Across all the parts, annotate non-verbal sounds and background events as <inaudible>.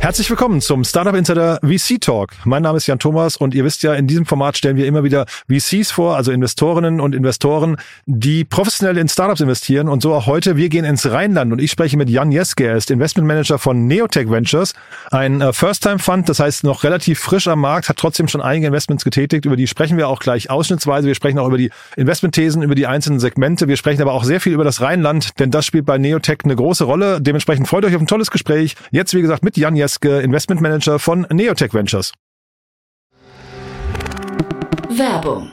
Herzlich willkommen zum Startup Insider VC Talk. Mein Name ist Jan Thomas und ihr wisst ja, in diesem Format stellen wir immer wieder VCs vor, also Investorinnen und Investoren, die professionell in Startups investieren und so auch heute. Wir gehen ins Rheinland und ich spreche mit Jan Jeske. Er ist Investment Manager von Neotech Ventures, ein äh, First-Time-Fund, das heißt noch relativ frisch am Markt, hat trotzdem schon einige Investments getätigt. Über die sprechen wir auch gleich ausschnittsweise. Wir sprechen auch über die Investmentthesen, über die einzelnen Segmente. Wir sprechen aber auch sehr viel über das Rheinland, denn das spielt bei Neotech eine große Rolle. Dementsprechend freut euch auf ein tolles Gespräch. Jetzt, wie gesagt, mit Jan Jeske. Jeske, Investment Manager von Neotech Ventures. Werbung.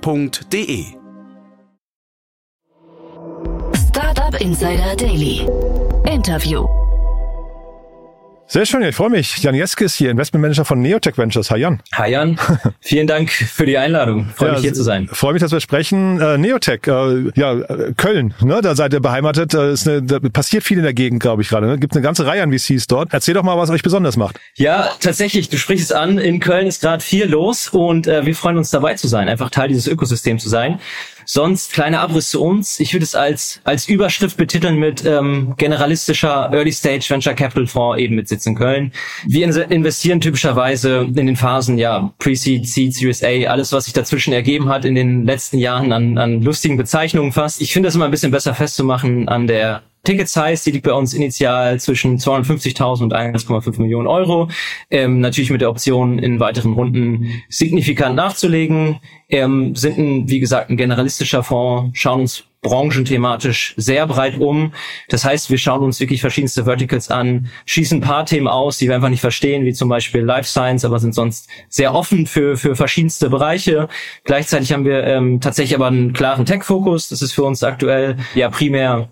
www.startup.de. Startup Insider Daily. Interview. Sehr schön, ich freue mich. Jan Jeske ist hier, Investment Manager von Neotech Ventures. Hi Jan. Hi Jan, <laughs> vielen Dank für die Einladung. Freue ja, mich hier zu sein. Freue mich, dass wir sprechen. Äh, Neotech, äh, ja, Köln, ne, da seid ihr beheimatet. Äh, ist eine, da passiert viel in der Gegend, glaube ich gerade. Ne? Gibt eine ganze Reihe an VCs dort. Erzähl doch mal, was euch besonders macht. Ja, tatsächlich, du sprichst es an. In Köln ist gerade viel los und äh, wir freuen uns dabei zu sein, einfach Teil dieses Ökosystems zu sein. Sonst kleiner Abriss zu uns. Ich würde es als als Überschrift betiteln mit ähm, generalistischer Early Stage Venture Capital Fonds eben mit Sitz in Köln. Wir investieren typischerweise in den Phasen ja Pre-Seed, Seed, Series A, alles was sich dazwischen ergeben hat in den letzten Jahren an, an lustigen Bezeichnungen fast. Ich finde das immer ein bisschen besser festzumachen an der Ticket Size, die liegt bei uns initial zwischen 250.000 und 1,5 Millionen Euro. Ähm, natürlich mit der Option, in weiteren Runden signifikant nachzulegen. Ähm, sind, ein, wie gesagt, ein generalistischer Fonds, schauen uns branchenthematisch sehr breit um. Das heißt, wir schauen uns wirklich verschiedenste Verticals an, schießen ein paar Themen aus, die wir einfach nicht verstehen, wie zum Beispiel Life Science, aber sind sonst sehr offen für, für verschiedenste Bereiche. Gleichzeitig haben wir ähm, tatsächlich aber einen klaren Tech-Fokus. Das ist für uns aktuell ja primär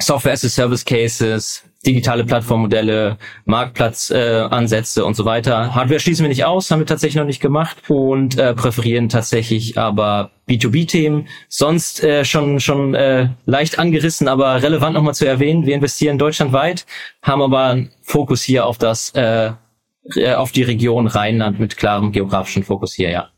Software as a Service Cases, digitale Plattformmodelle, Marktplatzansätze äh, und so weiter. Hardware schließen wir nicht aus, haben wir tatsächlich noch nicht gemacht und äh, präferieren tatsächlich aber B2B-Themen. Sonst äh, schon schon äh, leicht angerissen, aber relevant nochmal zu erwähnen. Wir investieren deutschlandweit, haben aber einen Fokus hier auf das äh, auf die Region Rheinland mit klarem geografischen Fokus hier, ja.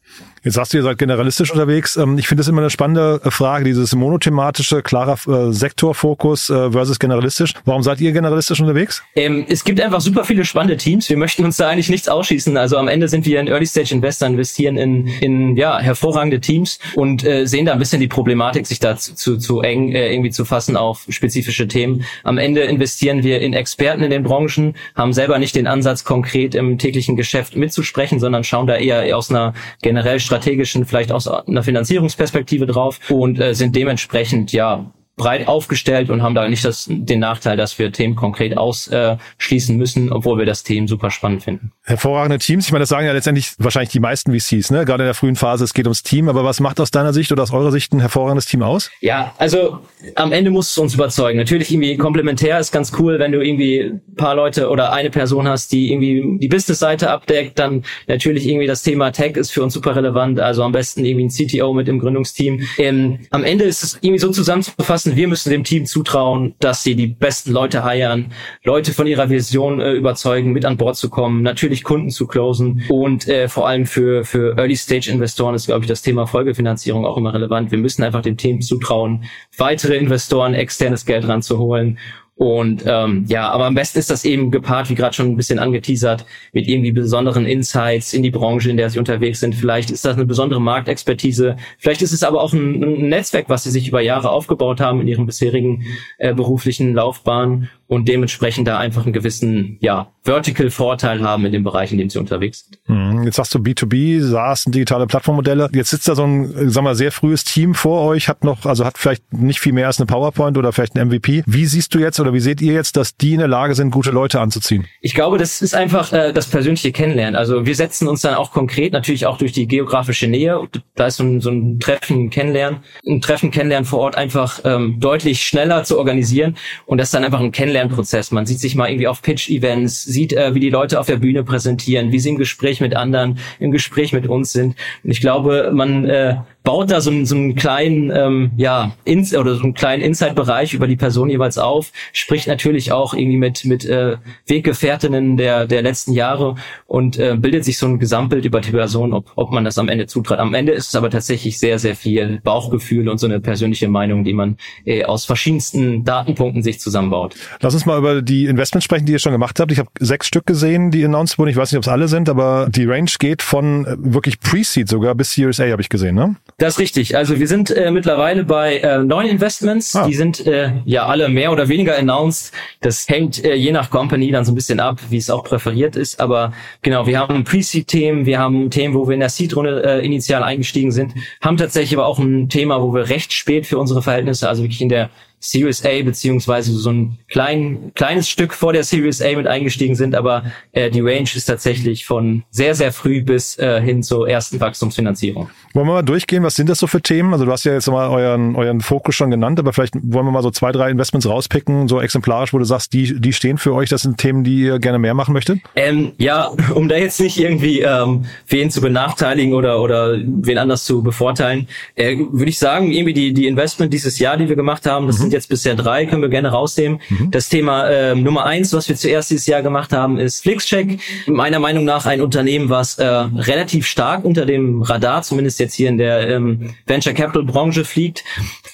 Jetzt sagst du, ihr seid generalistisch unterwegs. Ähm, ich finde das immer eine spannende äh, Frage, dieses monothematische, klarer äh, Sektorfokus äh, versus generalistisch. Warum seid ihr generalistisch unterwegs? Ähm, es gibt einfach super viele spannende Teams. Wir möchten uns da eigentlich nichts ausschießen. Also am Ende sind wir ein Early-Stage-Investor, investieren in, in ja, hervorragende Teams und äh, sehen da ein bisschen die Problematik, sich da zu, zu, eng äh, irgendwie zu fassen auf spezifische Themen. Am Ende investieren wir in Experten in den Branchen, haben selber nicht den Ansatz, konkret im täglichen Geschäft mitzusprechen, sondern schauen da eher aus einer generell strategischen, vielleicht aus einer Finanzierungsperspektive drauf und äh, sind dementsprechend ja breit aufgestellt und haben da nicht das, den Nachteil, dass wir Themen konkret ausschließen müssen, obwohl wir das Thema super spannend finden. Hervorragende Teams. Ich meine, das sagen ja letztendlich wahrscheinlich die meisten VCs, ne? Gerade in der frühen Phase, es geht ums Team. Aber was macht aus deiner Sicht oder aus eurer Sicht ein hervorragendes Team aus? Ja, also am Ende muss es uns überzeugen. Natürlich irgendwie komplementär ist ganz cool, wenn du irgendwie ein paar Leute oder eine Person hast, die irgendwie die Business-Seite abdeckt. Dann natürlich irgendwie das Thema Tech ist für uns super relevant. Also am besten irgendwie ein CTO mit im Gründungsteam. Ähm, am Ende ist es irgendwie so zusammenzufassen, müssen, wir müssen dem Team zutrauen, dass sie die besten Leute heiern, Leute von ihrer Vision äh, überzeugen, mit an Bord zu kommen, natürlich Kunden zu closen und äh, vor allem für, für Early-Stage-Investoren ist, glaube ich, das Thema Folgefinanzierung auch immer relevant. Wir müssen einfach dem Team zutrauen, weitere Investoren externes Geld ranzuholen Und ähm, ja, aber am besten ist das eben gepaart, wie gerade schon ein bisschen angeteasert, mit irgendwie besonderen Insights in die Branche, in der sie unterwegs sind. Vielleicht ist das eine besondere Marktexpertise. Vielleicht ist es aber auch ein, ein Netzwerk, was sie sich über Jahre aufgebaut haben in ihren bisherigen äh, beruflichen Laufbahnen und dementsprechend da einfach einen gewissen ja, Vertical-Vorteil haben in dem Bereich, in dem sie unterwegs sind. Mhm. Jetzt sagst du B2B, SaaS digitale Plattformmodelle. Jetzt sitzt da so ein, sagen wir, sehr frühes Team vor euch, hat noch, also hat vielleicht nicht viel mehr als eine PowerPoint oder vielleicht ein MVP. Wie siehst du jetzt oder wie seht ihr jetzt, dass die in der Lage sind, gute Leute anzuziehen? Ich glaube, das ist einfach äh, das persönliche Kennenlernen. Also wir setzen uns dann auch konkret, natürlich auch durch die geografische Nähe, da ist so ein, so ein Treffen kennenlernen, ein Treffen kennenlernen vor Ort einfach ähm, deutlich schneller zu organisieren und das dann einfach ein Kennenlernen Lernprozess. Man sieht sich mal irgendwie auf Pitch-Events, sieht, äh, wie die Leute auf der Bühne präsentieren, wie sie im Gespräch mit anderen, im Gespräch mit uns sind. Und ich glaube, man äh, baut da so, so einen kleinen, ähm, ja, ins oder so einen kleinen Inside-Bereich über die Person jeweils auf, spricht natürlich auch irgendwie mit mit äh, Weggefährtinnen der der letzten Jahre und äh, bildet sich so ein Gesamtbild über die Person, ob ob man das am Ende zutraut. Am Ende ist es aber tatsächlich sehr sehr viel Bauchgefühl und so eine persönliche Meinung, die man äh, aus verschiedensten Datenpunkten sich zusammenbaut. Lass uns mal über die Investments sprechen, die ihr schon gemacht habt. Ich habe sechs Stück gesehen, die announced wurden. Ich weiß nicht, ob es alle sind, aber die Range geht von äh, wirklich Pre-Seed sogar bis Series A, habe ich gesehen, ne? Das ist richtig. Also wir sind äh, mittlerweile bei äh, neun Investments. Ah. Die sind äh, ja alle mehr oder weniger announced. Das hängt äh, je nach Company dann so ein bisschen ab, wie es auch präferiert ist. Aber genau, wir haben Pre-Seed-Themen, wir haben Themen, wo wir in der Seed-Runde äh, initial eingestiegen sind, haben tatsächlich aber auch ein Thema, wo wir recht spät für unsere Verhältnisse, also wirklich in der Series A beziehungsweise so ein klein, kleines Stück vor der Series A mit eingestiegen sind, aber äh, die Range ist tatsächlich von sehr, sehr früh bis äh, hin zur ersten Wachstumsfinanzierung. Wollen wir mal durchgehen, was sind das so für Themen? Also du hast ja jetzt mal euren, euren Fokus schon genannt, aber vielleicht wollen wir mal so zwei, drei Investments rauspicken, so exemplarisch, wo du sagst, die, die stehen für euch, das sind Themen, die ihr gerne mehr machen möchtet? Ähm, ja, <laughs> um da jetzt nicht irgendwie ähm, wen zu benachteiligen oder, oder wen anders zu bevorteilen, äh, würde ich sagen, irgendwie die, die Investment dieses Jahr, die wir gemacht haben, das mhm. sind jetzt bisher drei, können wir gerne rausnehmen. Mhm. Das Thema äh, Nummer eins, was wir zuerst dieses Jahr gemacht haben, ist Flixcheck. Meiner Meinung nach ein Unternehmen, was äh, relativ stark unter dem Radar, zumindest jetzt hier in der ähm, Venture Capital Branche fliegt,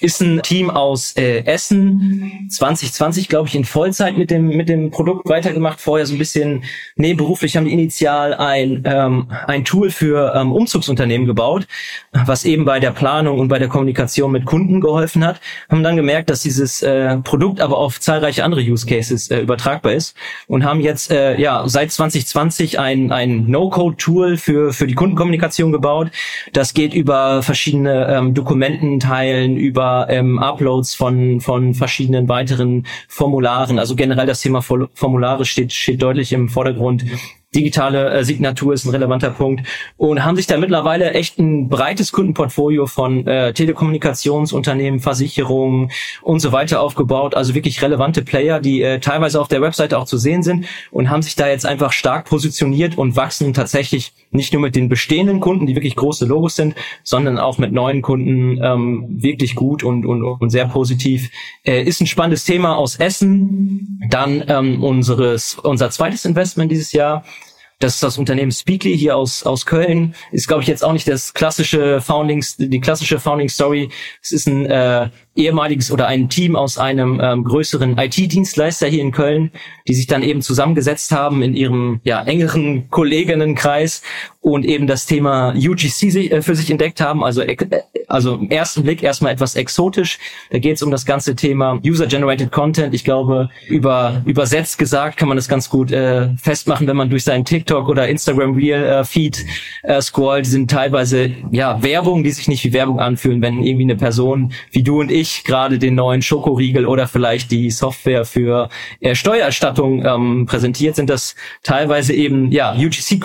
ist ein Team aus äh, Essen, 2020 glaube ich in Vollzeit mit dem mit dem Produkt weitergemacht. Vorher so ein bisschen nebenberuflich haben die initial ein ähm, ein Tool für ähm, Umzugsunternehmen gebaut, was eben bei der Planung und bei der Kommunikation mit Kunden geholfen hat. Haben dann gemerkt, dass dieses äh, Produkt aber auf zahlreiche andere Use Cases äh, übertragbar ist und haben jetzt äh, ja seit 2020 ein ein No-Code Tool für für die Kundenkommunikation gebaut. Das geht über verschiedene ähm, Dokumententeilen, über ähm, Uploads von, von verschiedenen weiteren Formularen. Also generell das Thema Formulare steht, steht deutlich im Vordergrund digitale äh, Signatur ist ein relevanter Punkt und haben sich da mittlerweile echt ein breites Kundenportfolio von äh, Telekommunikationsunternehmen, Versicherungen und so weiter aufgebaut. Also wirklich relevante Player, die äh, teilweise auf der Webseite auch zu sehen sind und haben sich da jetzt einfach stark positioniert und wachsen tatsächlich nicht nur mit den bestehenden Kunden, die wirklich große Logos sind, sondern auch mit neuen Kunden ähm, wirklich gut und, und, und sehr positiv. Äh, ist ein spannendes Thema aus Essen. Dann ähm, unseres, unser zweites Investment dieses Jahr das ist das Unternehmen Speakly hier aus, aus Köln. Ist, glaube ich, jetzt auch nicht das klassische Founding, die klassische Founding Story. Es ist ein äh, ehemaliges oder ein Team aus einem ähm, größeren IT-Dienstleister hier in Köln, die sich dann eben zusammengesetzt haben in ihrem ja, engeren Kolleginnenkreis und eben das Thema UGC äh, für sich entdeckt haben. Also, äh, also im ersten Blick erstmal etwas exotisch. Da geht es um das ganze Thema User-Generated Content. Ich glaube, über, übersetzt gesagt kann man das ganz gut äh, festmachen, wenn man durch seinen TikTok oder Instagram Reel äh, äh, scrollt. Sind teilweise ja Werbung, die sich nicht wie Werbung anfühlen, wenn irgendwie eine Person wie du und ich ich gerade den neuen Schokoriegel oder vielleicht die Software für äh, Steuererstattung ähm, präsentiert, sind das teilweise eben ja UGC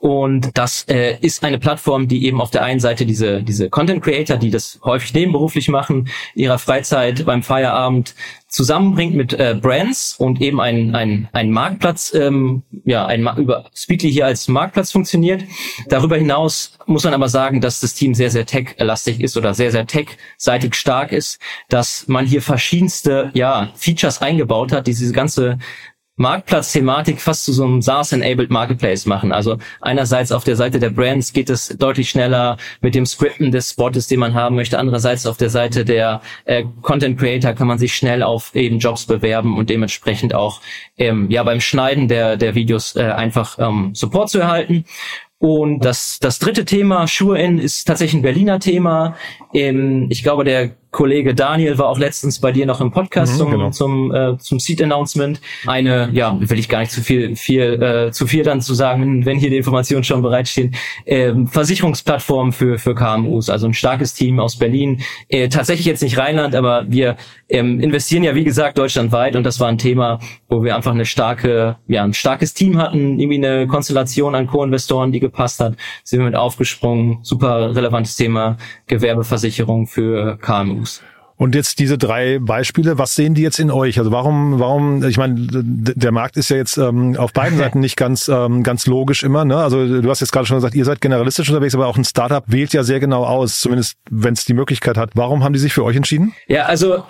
und das äh, ist eine Plattform, die eben auf der einen Seite diese, diese Content Creator, die das häufig nebenberuflich machen, ihrer Freizeit beim Feierabend zusammenbringt mit äh, Brands und eben ein, ein, ein Marktplatz, ähm, ja, ein über Speedly hier als Marktplatz funktioniert. Darüber hinaus muss man aber sagen, dass das Team sehr, sehr tech-lastig ist oder sehr, sehr tech-seitig stark ist, dass man hier verschiedenste ja, Features eingebaut hat, die diese ganze Marktplatzthematik fast zu so einem SaaS-enabled Marketplace machen. Also einerseits auf der Seite der Brands geht es deutlich schneller mit dem Scripten des Spottes, den man haben möchte. Andererseits auf der Seite der äh, Content Creator kann man sich schnell auf eben Jobs bewerben und dementsprechend auch ähm, ja beim Schneiden der der Videos äh, einfach ähm, Support zu erhalten. Und das, das dritte Thema, Sure-In, ist tatsächlich ein Berliner Thema. Ähm, ich glaube, der Kollege Daniel war auch letztens bei dir noch im Podcast mhm, zum, genau. zum, äh, zum Seed Announcement. Eine, ja, will ich gar nicht zu viel, viel, äh, zu viel dann zu sagen, wenn hier die Informationen schon bereitstehen. Äh, Versicherungsplattform für, für KMUs, also ein starkes Team aus Berlin. Äh, tatsächlich jetzt nicht Rheinland, aber wir ähm, investieren ja, wie gesagt, deutschlandweit und das war ein Thema, wo wir einfach eine starke, ja, ein starkes Team hatten, irgendwie eine Konstellation an Co-Investoren, die gepasst hat, sind wir mit aufgesprungen. Super relevantes Thema, Gewerbeversicherung für KMUs. News. Und jetzt diese drei Beispiele, was sehen die jetzt in euch? Also warum, warum, ich meine, der Markt ist ja jetzt ähm, auf beiden <laughs> Seiten nicht ganz, ähm, ganz logisch immer. Ne? Also du hast jetzt gerade schon gesagt, ihr seid generalistisch unterwegs, aber auch ein Startup wählt ja sehr genau aus, zumindest wenn es die Möglichkeit hat. Warum haben die sich für euch entschieden? Ja, also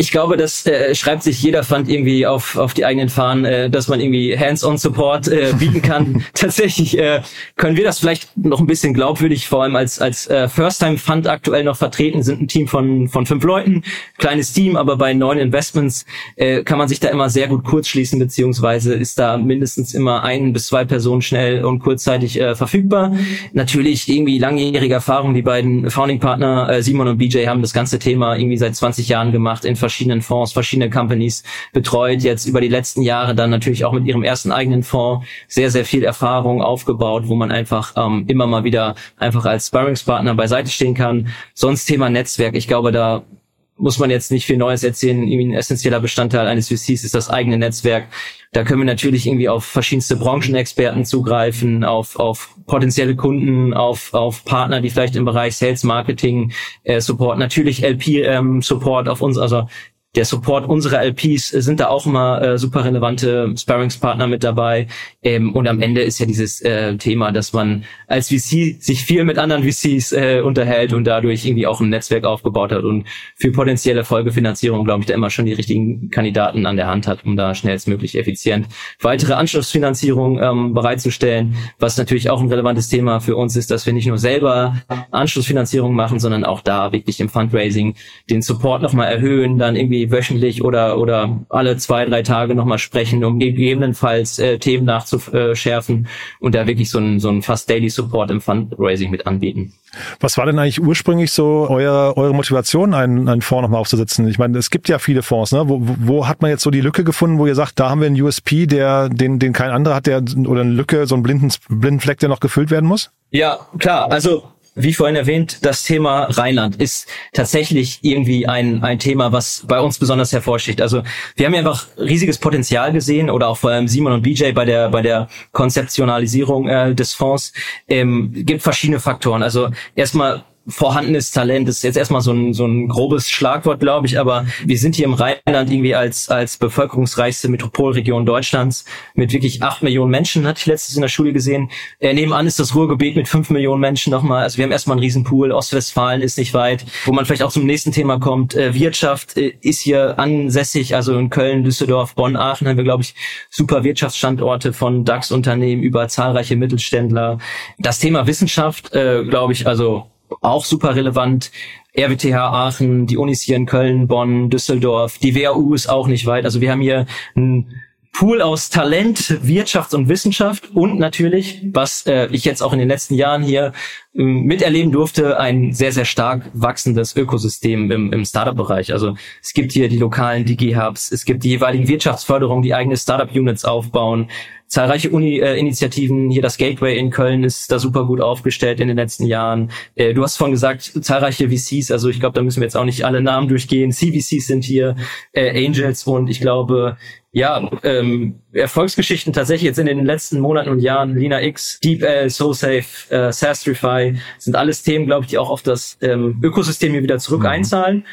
ich glaube, das äh, schreibt sich jeder Fund irgendwie auf, auf die eigenen Fahnen, äh, dass man irgendwie Hands-on-Support äh, bieten kann. <laughs> Tatsächlich äh, können wir das vielleicht noch ein bisschen glaubwürdig, vor allem als, als äh, First-Time-Fund aktuell noch vertreten, sind ein Team von, von fünf Leuten, kleines Team, aber bei neuen Investments äh, kann man sich da immer sehr gut kurzschließen, beziehungsweise ist da mindestens immer ein bis zwei Personen schnell und kurzzeitig äh, verfügbar. Natürlich irgendwie langjährige Erfahrung, die beiden Founding-Partner äh, Simon und BJ haben das ganze Thema irgendwie seit 20 Jahren gemacht in verschiedenen Fonds, verschiedene Companies betreut, jetzt über die letzten Jahre dann natürlich auch mit ihrem ersten eigenen Fonds sehr, sehr viel Erfahrung aufgebaut, wo man einfach ähm, immer mal wieder einfach als Sparringspartner beiseite stehen kann. Sonst Thema Netzwerk, ich glaube, da muss man jetzt nicht viel Neues erzählen. Irgendwie ein essentieller Bestandteil eines VCs ist das eigene Netzwerk. Da können wir natürlich irgendwie auf verschiedenste Branchenexperten zugreifen, auf, auf potenzielle Kunden, auf, auf Partner, die vielleicht im Bereich Sales Marketing äh, Support, natürlich LP ähm, Support auf uns, also der Support unserer LPs sind da auch immer äh, super relevante Sparringspartner mit dabei. Ähm, und am Ende ist ja dieses äh, Thema, dass man als VC sich viel mit anderen VCs äh, unterhält und dadurch irgendwie auch ein Netzwerk aufgebaut hat und für potenzielle Folgefinanzierung, glaube ich, da immer schon die richtigen Kandidaten an der Hand hat, um da schnellstmöglich effizient weitere Anschlussfinanzierung ähm, bereitzustellen. Was natürlich auch ein relevantes Thema für uns ist, dass wir nicht nur selber Anschlussfinanzierung machen, sondern auch da wirklich im Fundraising den Support nochmal erhöhen, dann irgendwie irgendwie wöchentlich oder, oder alle zwei, drei Tage nochmal sprechen, um gegebenenfalls äh, Themen nachzuschärfen und da wirklich so ein, so ein fast Daily Support im Fundraising mit anbieten. Was war denn eigentlich ursprünglich so euer, eure Motivation, einen, einen Fonds nochmal aufzusetzen? Ich meine, es gibt ja viele Fonds, ne? Wo, wo hat man jetzt so die Lücke gefunden, wo ihr sagt, da haben wir einen USP, der, den, den kein anderer hat, der, oder eine Lücke, so einen blinden, blinden Fleck, der noch gefüllt werden muss? Ja, klar. Also wie vorhin erwähnt, das Thema Rheinland ist tatsächlich irgendwie ein, ein Thema, was bei uns besonders hervorsticht. Also wir haben ja einfach riesiges Potenzial gesehen oder auch vor allem Simon und BJ bei der bei der Konzeptionalisierung äh, des Fonds ähm, gibt verschiedene Faktoren. Also erstmal vorhandenes Talent ist jetzt erstmal so ein, so ein grobes Schlagwort, glaube ich, aber wir sind hier im Rheinland irgendwie als, als bevölkerungsreichste Metropolregion Deutschlands mit wirklich acht Millionen Menschen, hatte ich letztes in der Schule gesehen. Äh, nebenan ist das Ruhrgebiet mit fünf Millionen Menschen nochmal. Also wir haben erstmal einen Riesenpool. Ostwestfalen ist nicht weit. Wo man vielleicht auch zum nächsten Thema kommt. Äh, Wirtschaft äh, ist hier ansässig, also in Köln, Düsseldorf, Bonn, Aachen haben wir, glaube ich, super Wirtschaftsstandorte von DAX-Unternehmen über zahlreiche Mittelständler. Das Thema Wissenschaft, äh, glaube ich, also auch super relevant. RWTH Aachen, die Unis hier in Köln, Bonn, Düsseldorf, die WHU ist auch nicht weit. Also wir haben hier ein Pool aus Talent, Wirtschaft und Wissenschaft und natürlich, was äh, ich jetzt auch in den letzten Jahren hier äh, miterleben durfte, ein sehr, sehr stark wachsendes Ökosystem im, im Startup-Bereich. Also es gibt hier die lokalen Digi-Hubs, es gibt die jeweiligen Wirtschaftsförderungen, die eigene Startup-Units aufbauen zahlreiche Uni-Initiativen. Hier das Gateway in Köln ist da super gut aufgestellt in den letzten Jahren. Äh, du hast vorhin gesagt, zahlreiche VCs. Also ich glaube, da müssen wir jetzt auch nicht alle Namen durchgehen. CVCs sind hier, äh, Angels und ich glaube, ja, ähm, Erfolgsgeschichten tatsächlich jetzt in den letzten Monaten und Jahren, Lina X, DeepL, SoSafe, äh, Sastrify, sind alles Themen, glaube ich, die auch auf das ähm, Ökosystem hier wieder zurück mhm. einzahlen.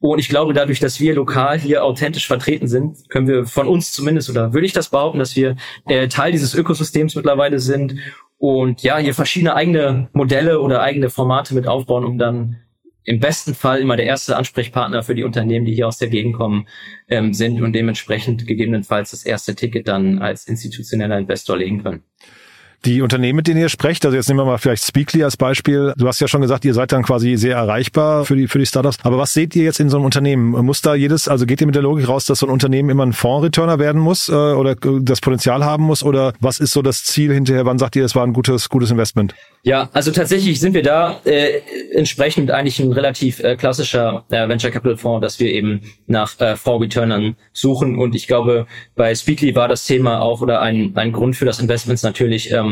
Und ich glaube, dadurch, dass wir lokal hier authentisch vertreten sind, können wir von uns zumindest, oder würde ich das behaupten, dass wir äh, Teil dieses Ökosystems mittlerweile sind und ja, hier verschiedene eigene Modelle oder eigene Formate mit aufbauen, um dann im besten Fall immer der erste Ansprechpartner für die Unternehmen, die hier aus der Gegend kommen, ähm, sind und dementsprechend gegebenenfalls das erste Ticket dann als institutioneller Investor legen können. Die Unternehmen, mit denen ihr sprecht, also jetzt nehmen wir mal vielleicht Speakly als Beispiel. Du hast ja schon gesagt, ihr seid dann quasi sehr erreichbar für die, für die Startups. Aber was seht ihr jetzt in so einem Unternehmen? Muss da jedes, also geht ihr mit der Logik raus, dass so ein Unternehmen immer ein Fondsreturner werden muss äh, oder das Potenzial haben muss? Oder was ist so das Ziel hinterher? Wann sagt ihr, es war ein gutes, gutes Investment? Ja, also tatsächlich sind wir da äh, entsprechend eigentlich ein relativ äh, klassischer äh, Venture Capital Fonds, dass wir eben nach äh, Fonds-Returnern suchen. Und ich glaube, bei Speakly war das Thema auch oder ein, ein Grund für das Investments natürlich ähm,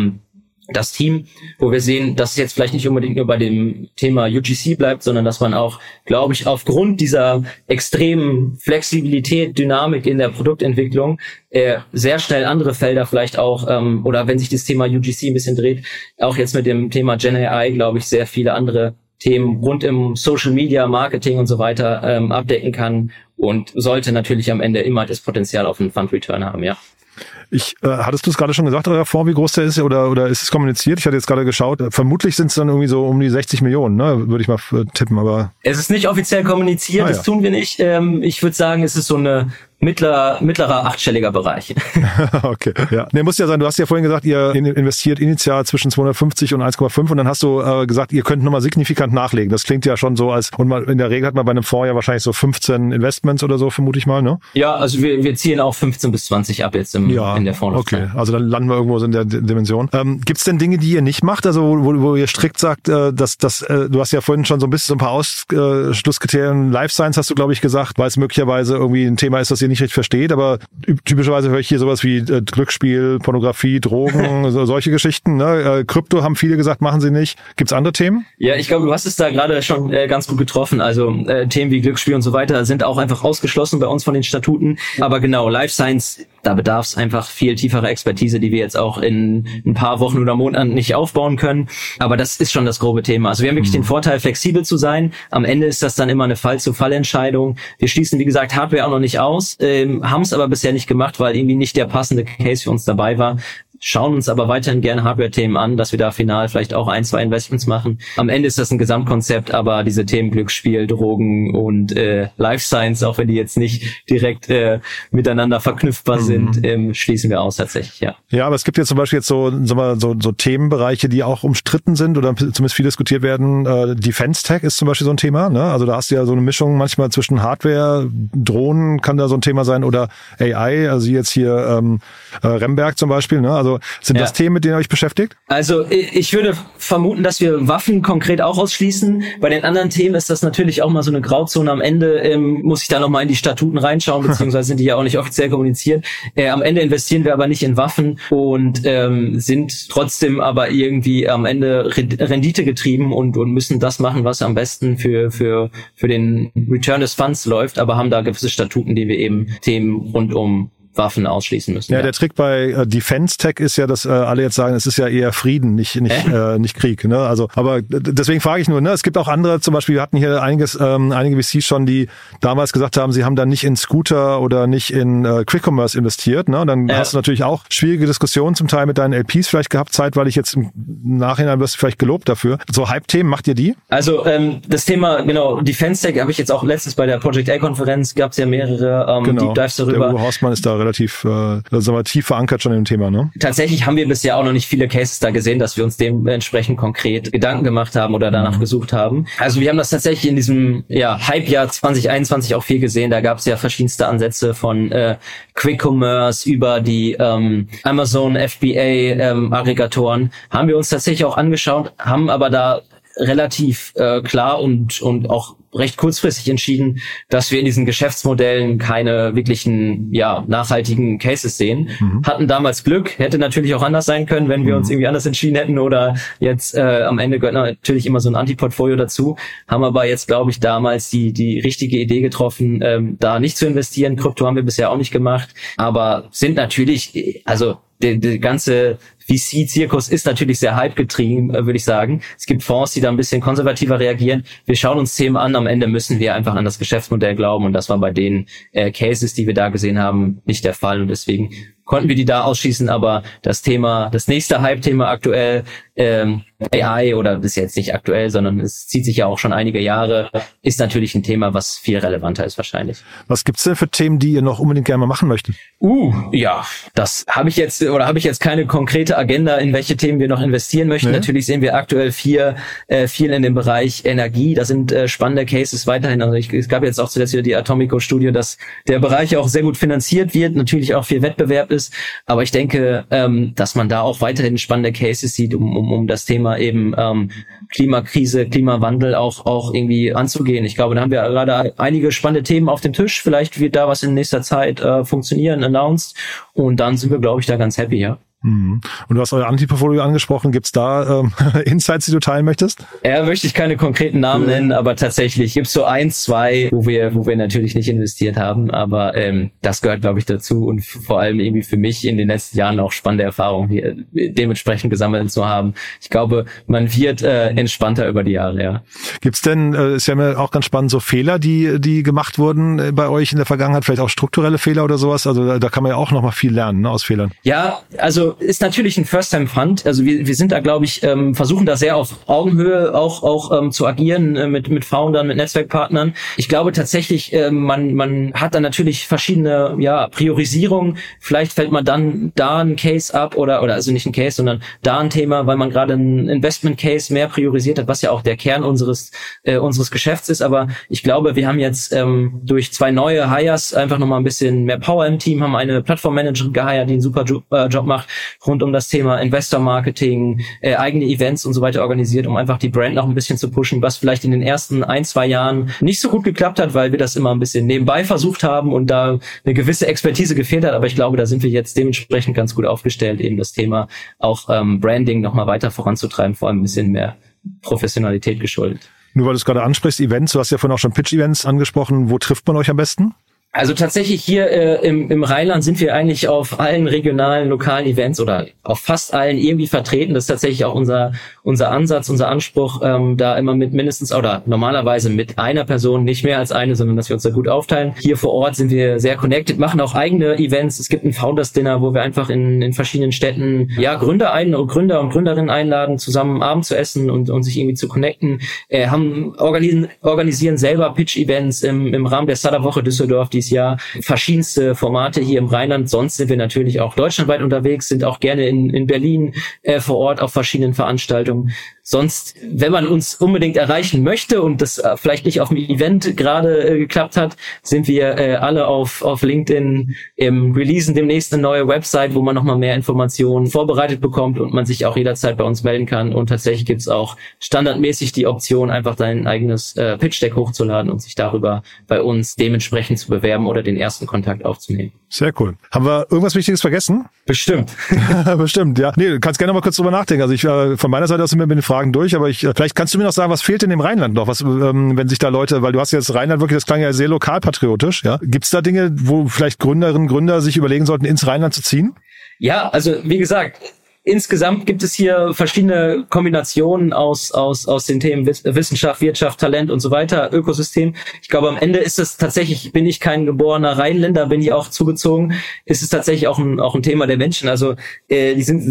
das Team, wo wir sehen, dass es jetzt vielleicht nicht unbedingt nur bei dem Thema UGC bleibt, sondern dass man auch, glaube ich, aufgrund dieser extremen Flexibilität, Dynamik in der Produktentwicklung äh, sehr schnell andere Felder vielleicht auch, ähm, oder wenn sich das Thema UGC ein bisschen dreht, auch jetzt mit dem Thema Gen AI, glaube ich, sehr viele andere Themen rund im Social Media, Marketing und so weiter ähm, abdecken kann und sollte natürlich am Ende immer das Potenzial auf einen Fund Return haben, ja. Ich, äh, hattest du es gerade schon gesagt, euer Fonds, wie groß der ist oder, oder ist es kommuniziert? Ich hatte jetzt gerade geschaut. Vermutlich sind es dann irgendwie so um die 60 Millionen, ne? würde ich mal tippen. Aber Es ist nicht offiziell kommuniziert, ah, ja. das tun wir nicht. Ähm, ich würde sagen, es ist so eine mittler, mittlerer achtstelliger Bereich. <laughs> okay, ja. Nee, muss ja sein, du hast ja vorhin gesagt, ihr investiert initial zwischen 250 und 1,5 und dann hast du äh, gesagt, ihr könnt nochmal signifikant nachlegen. Das klingt ja schon so als, und man, in der Regel hat man bei einem Fonds ja wahrscheinlich so 15 Investments oder so, vermute ich mal, ne? Ja, also wir, wir ziehen auch 15 bis 20 ab jetzt im, ja, in der Fonds. Okay, also dann landen wir irgendwo so in der Dimension. Ähm, Gibt es denn Dinge, die ihr nicht macht, also wo, wo ihr strikt sagt, äh, dass, dass äh, du hast ja vorhin schon so ein bisschen so ein paar Ausschlusskriterien, Life Science hast du, glaube ich, gesagt, weil es möglicherweise irgendwie ein Thema ist, das ihr nicht richtig versteht, aber typischerweise höre ich hier sowas wie äh, Glücksspiel, Pornografie, Drogen, <laughs> so, solche Geschichten. Ne? Äh, Krypto haben viele gesagt, machen sie nicht. Gibt's andere Themen? Ja, ich glaube, du hast es da gerade schon äh, ganz gut getroffen. Also äh, Themen wie Glücksspiel und so weiter sind auch einfach ausgeschlossen bei uns von den Statuten. Aber genau, Life Science, da bedarf es einfach viel tieferer Expertise, die wir jetzt auch in ein paar Wochen oder Monaten nicht aufbauen können. Aber das ist schon das grobe Thema. Also wir haben wirklich mhm. den Vorteil, flexibel zu sein. Am Ende ist das dann immer eine Fall-zu-Fall-Entscheidung. Wir schließen, wie gesagt, Hardware auch noch nicht aus. Ähm, haben es aber bisher nicht gemacht, weil irgendwie nicht der passende Case für uns dabei war schauen uns aber weiterhin gerne Hardware-Themen an, dass wir da final vielleicht auch ein, zwei Investments machen. Am Ende ist das ein Gesamtkonzept, aber diese Themen Glücksspiel, Drogen und äh, Life Science, auch wenn die jetzt nicht direkt äh, miteinander verknüpfbar mhm. sind, ähm, schließen wir aus tatsächlich, ja. Ja, aber es gibt jetzt zum Beispiel jetzt so, so, so, so Themenbereiche, die auch umstritten sind oder zumindest viel diskutiert werden. Äh, Defense Tech ist zum Beispiel so ein Thema. Ne? Also da hast du ja so eine Mischung manchmal zwischen Hardware, Drohnen kann da so ein Thema sein oder AI, also jetzt hier ähm, äh, Remberg zum Beispiel. Ne? Also also sind ja. das Themen, mit denen ihr euch beschäftigt? Also ich würde vermuten, dass wir Waffen konkret auch ausschließen. Bei den anderen Themen ist das natürlich auch mal so eine Grauzone. Am Ende ähm, muss ich da nochmal in die Statuten reinschauen, <laughs> beziehungsweise sind die ja auch nicht offiziell kommuniziert. Äh, am Ende investieren wir aber nicht in Waffen und ähm, sind trotzdem aber irgendwie am Ende Rendite getrieben und, und müssen das machen, was am besten für, für, für den Return des Funds läuft, aber haben da gewisse Statuten, die wir eben Themen rund um Waffen ausschließen müssen. Ja, ja. der Trick bei äh, Defense Tech ist ja, dass äh, alle jetzt sagen, es ist ja eher Frieden, nicht nicht äh, nicht Krieg. Ne? Also, aber deswegen frage ich nur. Ne, es gibt auch andere. Zum Beispiel, wir hatten hier einiges, ähm, einige VCs schon, die damals gesagt haben, sie haben dann nicht in Scooter oder nicht in äh, Quick Commerce investiert. Ne? Und dann ja. hast du natürlich auch schwierige Diskussionen zum Teil mit deinen LPs vielleicht gehabt, zeitweilig jetzt im Nachhinein wirst du vielleicht gelobt dafür. So Hype-Themen macht ihr die? Also ähm, das Thema genau Defense Tech habe ich jetzt auch letztens bei der Project A-Konferenz gab es ja mehrere ähm, genau. Deep Dives darüber. Der Uwe Horstmann ist da relativ, äh, sagen wir, tief verankert schon im Thema, ne? Tatsächlich haben wir bisher auch noch nicht viele Cases da gesehen, dass wir uns dementsprechend konkret Gedanken gemacht haben oder danach mhm. gesucht haben. Also wir haben das tatsächlich in diesem ja, Hype-Jahr 2021 auch viel gesehen. Da gab es ja verschiedenste Ansätze von äh, Quick Commerce über die ähm, Amazon FBA ähm, Aggregatoren. Haben wir uns tatsächlich auch angeschaut, haben aber da relativ äh, klar und, und auch recht kurzfristig entschieden, dass wir in diesen Geschäftsmodellen keine wirklichen, ja, nachhaltigen Cases sehen. Mhm. Hatten damals Glück, hätte natürlich auch anders sein können, wenn wir mhm. uns irgendwie anders entschieden hätten oder jetzt äh, am Ende gehört natürlich immer so ein Anti-Portfolio dazu, haben aber jetzt, glaube ich, damals die, die richtige Idee getroffen, ähm, da nicht zu investieren. Krypto haben wir bisher auch nicht gemacht, aber sind natürlich, also die, die ganze VC-Zirkus ist natürlich sehr hype-getrieben, äh, würde ich sagen. Es gibt Fonds, die da ein bisschen konservativer reagieren. Wir schauen uns Themen an. Am Ende müssen wir einfach an das Geschäftsmodell glauben. Und das war bei den äh, Cases, die wir da gesehen haben, nicht der Fall. Und deswegen konnten wir die da ausschließen, aber das Thema, das nächste Hype-Thema aktuell, ähm, AI oder ist jetzt nicht aktuell, sondern es zieht sich ja auch schon einige Jahre, ist natürlich ein Thema, was viel relevanter ist wahrscheinlich. Was gibt's denn für Themen, die ihr noch unbedingt gerne mal machen möchtet? Uh, ja, das habe ich jetzt oder habe ich jetzt keine konkrete Agenda, in welche Themen wir noch investieren möchten. Nee. Natürlich sehen wir aktuell vier, äh, viel in dem Bereich Energie. Da sind äh, spannende Cases weiterhin. Also ich, es gab jetzt auch zuletzt wieder die Atomico-Studie, dass der Bereich auch sehr gut finanziert wird, natürlich auch viel Wettbewerb ist. Aber ich denke, ähm, dass man da auch weiterhin spannende Cases sieht, um, um, um das Thema eben ähm, Klimakrise, Klimawandel auch, auch irgendwie anzugehen. Ich glaube, da haben wir gerade einige spannende Themen auf dem Tisch. Vielleicht wird da was in nächster Zeit äh, funktionieren, announced. Und dann sind wir, glaube ich, da ganz happy, ja. Mhm. Und du hast euer Antiportfolio angesprochen. Gibt's da ähm, <laughs> Insights, die du teilen möchtest? Ja, möchte ich keine konkreten Namen nennen, aber tatsächlich gibt's so ein, zwei, wo wir, wo wir natürlich nicht investiert haben. Aber ähm, das gehört, glaube ich, dazu und vor allem irgendwie für mich in den letzten Jahren auch spannende Erfahrungen hier dementsprechend gesammelt zu haben. Ich glaube, man wird äh, entspannter über die Jahre, ja. Gibt's denn, äh, ist ja mir auch ganz spannend, so Fehler, die, die gemacht wurden äh, bei euch in der Vergangenheit, vielleicht auch strukturelle Fehler oder sowas? Also da, da kann man ja auch nochmal viel lernen ne, aus Fehlern. Ja, also ist natürlich ein First-Time-Fund. Also wir, wir sind da, glaube ich, ähm, versuchen da sehr auf Augenhöhe auch auch ähm, zu agieren äh, mit mit Foundern, mit Netzwerkpartnern. Ich glaube tatsächlich, äh, man man hat da natürlich verschiedene ja Priorisierungen. Vielleicht fällt man dann da ein Case ab oder oder also nicht ein Case, sondern da ein Thema, weil man gerade ein Investment Case mehr priorisiert hat, was ja auch der Kern unseres äh, unseres Geschäfts ist. Aber ich glaube, wir haben jetzt ähm, durch zwei neue Hires einfach noch mal ein bisschen mehr Power im Team, haben eine Plattformmanagerin geheiert, die einen super äh, Job macht rund um das Thema Investor Marketing, äh, eigene Events und so weiter organisiert, um einfach die Brand noch ein bisschen zu pushen, was vielleicht in den ersten ein, zwei Jahren nicht so gut geklappt hat, weil wir das immer ein bisschen nebenbei versucht haben und da eine gewisse Expertise gefehlt hat. Aber ich glaube, da sind wir jetzt dementsprechend ganz gut aufgestellt, eben das Thema auch ähm, Branding nochmal weiter voranzutreiben, vor allem ein bisschen mehr Professionalität geschuldet. Nur weil du es gerade ansprichst, Events, du hast ja vorhin auch schon Pitch-Events angesprochen. Wo trifft man euch am besten? Also tatsächlich hier äh, im, im Rheinland sind wir eigentlich auf allen regionalen, lokalen Events oder auf fast allen irgendwie vertreten. Das ist tatsächlich auch unser unser Ansatz, unser Anspruch, ähm, da immer mit mindestens oder normalerweise mit einer Person, nicht mehr als eine, sondern dass wir uns da gut aufteilen. Hier vor Ort sind wir sehr connected, machen auch eigene Events. Es gibt ein Founders Dinner, wo wir einfach in, in verschiedenen Städten ja Gründer ein Gründer und Gründerinnen einladen, zusammen Abend zu essen und, und sich irgendwie zu connecten. Äh, haben organisieren, organisieren selber Pitch Events im, im Rahmen der Startup Woche Düsseldorf dieses Jahr. Verschiedenste Formate hier im Rheinland. Sonst sind wir natürlich auch deutschlandweit unterwegs, sind auch gerne in, in Berlin äh, vor Ort auf verschiedenen Veranstaltungen. Sonst, wenn man uns unbedingt erreichen möchte und das äh, vielleicht nicht auf dem Event gerade äh, geklappt hat, sind wir äh, alle auf, auf LinkedIn im Releasen demnächst eine neue Website, wo man nochmal mehr Informationen vorbereitet bekommt und man sich auch jederzeit bei uns melden kann. Und tatsächlich gibt's auch standardmäßig die Option, einfach dein eigenes äh, Pitch-Deck hochzuladen und sich darüber bei uns dementsprechend zu bewerben oder den ersten Kontakt aufzunehmen. Sehr cool. Haben wir irgendwas Wichtiges vergessen? Bestimmt. <laughs> Bestimmt, ja. Nee, du kannst gerne mal kurz drüber nachdenken. Also ich äh, von meiner Seite aus sind wir mit den Fragen durch, aber ich, äh, vielleicht kannst du mir noch sagen, was fehlt in dem Rheinland noch? Was, ähm, wenn sich da Leute, weil du hast jetzt Rheinland wirklich, das klang ja sehr lokalpatriotisch, ja. Gibt's da Dinge, wo vielleicht Gründerinnen, Gründer sich überlegen sollten, ins Rheinland zu ziehen? Ja, also wie gesagt, insgesamt gibt es hier verschiedene Kombinationen aus, aus, aus den Themen Wissenschaft, Wirtschaft, Talent und so weiter, Ökosystem. Ich glaube, am Ende ist es tatsächlich, bin ich kein geborener Rheinländer, bin ich auch zugezogen, ist es tatsächlich auch ein, auch ein Thema der Menschen. Also äh, die sind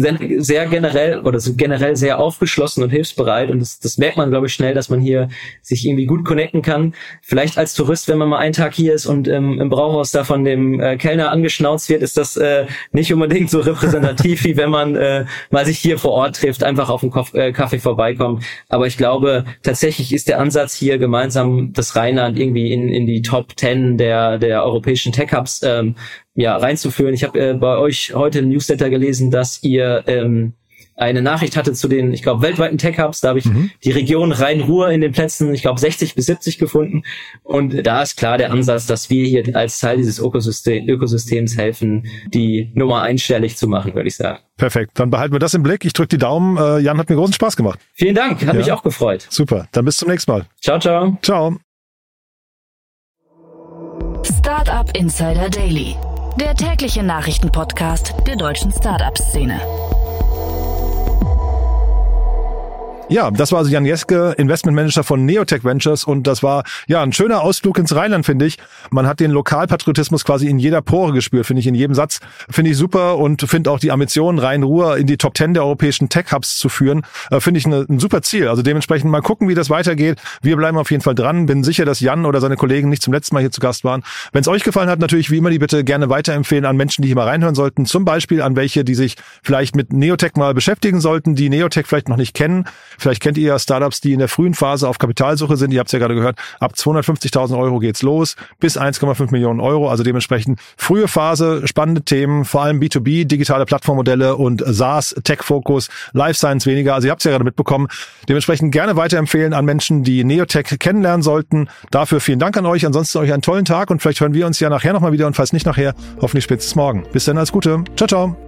sehr generell oder sind generell sehr aufgeschlossen und hilfsbereit und das, das merkt man, glaube ich, schnell, dass man hier sich irgendwie gut connecten kann. Vielleicht als Tourist, wenn man mal einen Tag hier ist und ähm, im Brauhaus da von dem äh, Kellner angeschnauzt wird, ist das äh, nicht unbedingt so repräsentativ, <laughs> wie wenn man äh, mal sich hier vor Ort trifft, einfach auf den äh, Kaffee vorbeikommt. Aber ich glaube, tatsächlich ist der Ansatz hier gemeinsam das Rheinland irgendwie in, in die Top Ten der, der europäischen Tech-Hubs ähm, ja, reinzuführen. Ich habe äh, bei euch heute im Newsletter gelesen, dass ihr ähm, eine Nachricht hatte zu den, ich glaube, weltweiten Tech-Hubs. Da habe ich mhm. die Region Rhein-Ruhr in den Plätzen, ich glaube, 60 bis 70 gefunden. Und da ist klar der Ansatz, dass wir hier als Teil dieses Ökosystem, Ökosystems helfen, die Nummer einstellig zu machen, würde ich sagen. Perfekt. Dann behalten wir das im Blick. Ich drücke die Daumen. Äh, Jan hat mir großen Spaß gemacht. Vielen Dank. Hat ja. mich auch gefreut. Super. Dann bis zum nächsten Mal. Ciao, ciao. Ciao. Startup Insider Daily. Der tägliche Nachrichtenpodcast der deutschen Startup-Szene. Ja, das war also Jan Jeske, Investmentmanager von Neotech Ventures und das war ja ein schöner Ausflug ins Rheinland, finde ich. Man hat den Lokalpatriotismus quasi in jeder Pore gespürt, finde ich, in jedem Satz. Finde ich super und finde auch die Ambition, Rhein-Ruhr in die Top 10 der europäischen Tech-Hubs zu führen, äh, finde ich eine, ein super Ziel. Also dementsprechend mal gucken, wie das weitergeht. Wir bleiben auf jeden Fall dran. Bin sicher, dass Jan oder seine Kollegen nicht zum letzten Mal hier zu Gast waren. Wenn es euch gefallen hat, natürlich wie immer die Bitte gerne weiterempfehlen an Menschen, die hier mal reinhören sollten. Zum Beispiel an welche, die sich vielleicht mit Neotech mal beschäftigen sollten, die Neotech vielleicht noch nicht kennen. Vielleicht kennt ihr ja Startups, die in der frühen Phase auf Kapitalsuche sind. Ihr habt es ja gerade gehört, ab 250.000 Euro geht's los bis 1,5 Millionen Euro. Also dementsprechend frühe Phase, spannende Themen, vor allem B2B, digitale Plattformmodelle und SaaS, Tech-Fokus, Life Science weniger. Also ihr habt es ja gerade mitbekommen. Dementsprechend gerne weiterempfehlen an Menschen, die Neotech kennenlernen sollten. Dafür vielen Dank an euch. Ansonsten euch einen tollen Tag und vielleicht hören wir uns ja nachher nochmal wieder und falls nicht nachher, hoffentlich spätestens morgen. Bis dann, alles Gute. Ciao, ciao.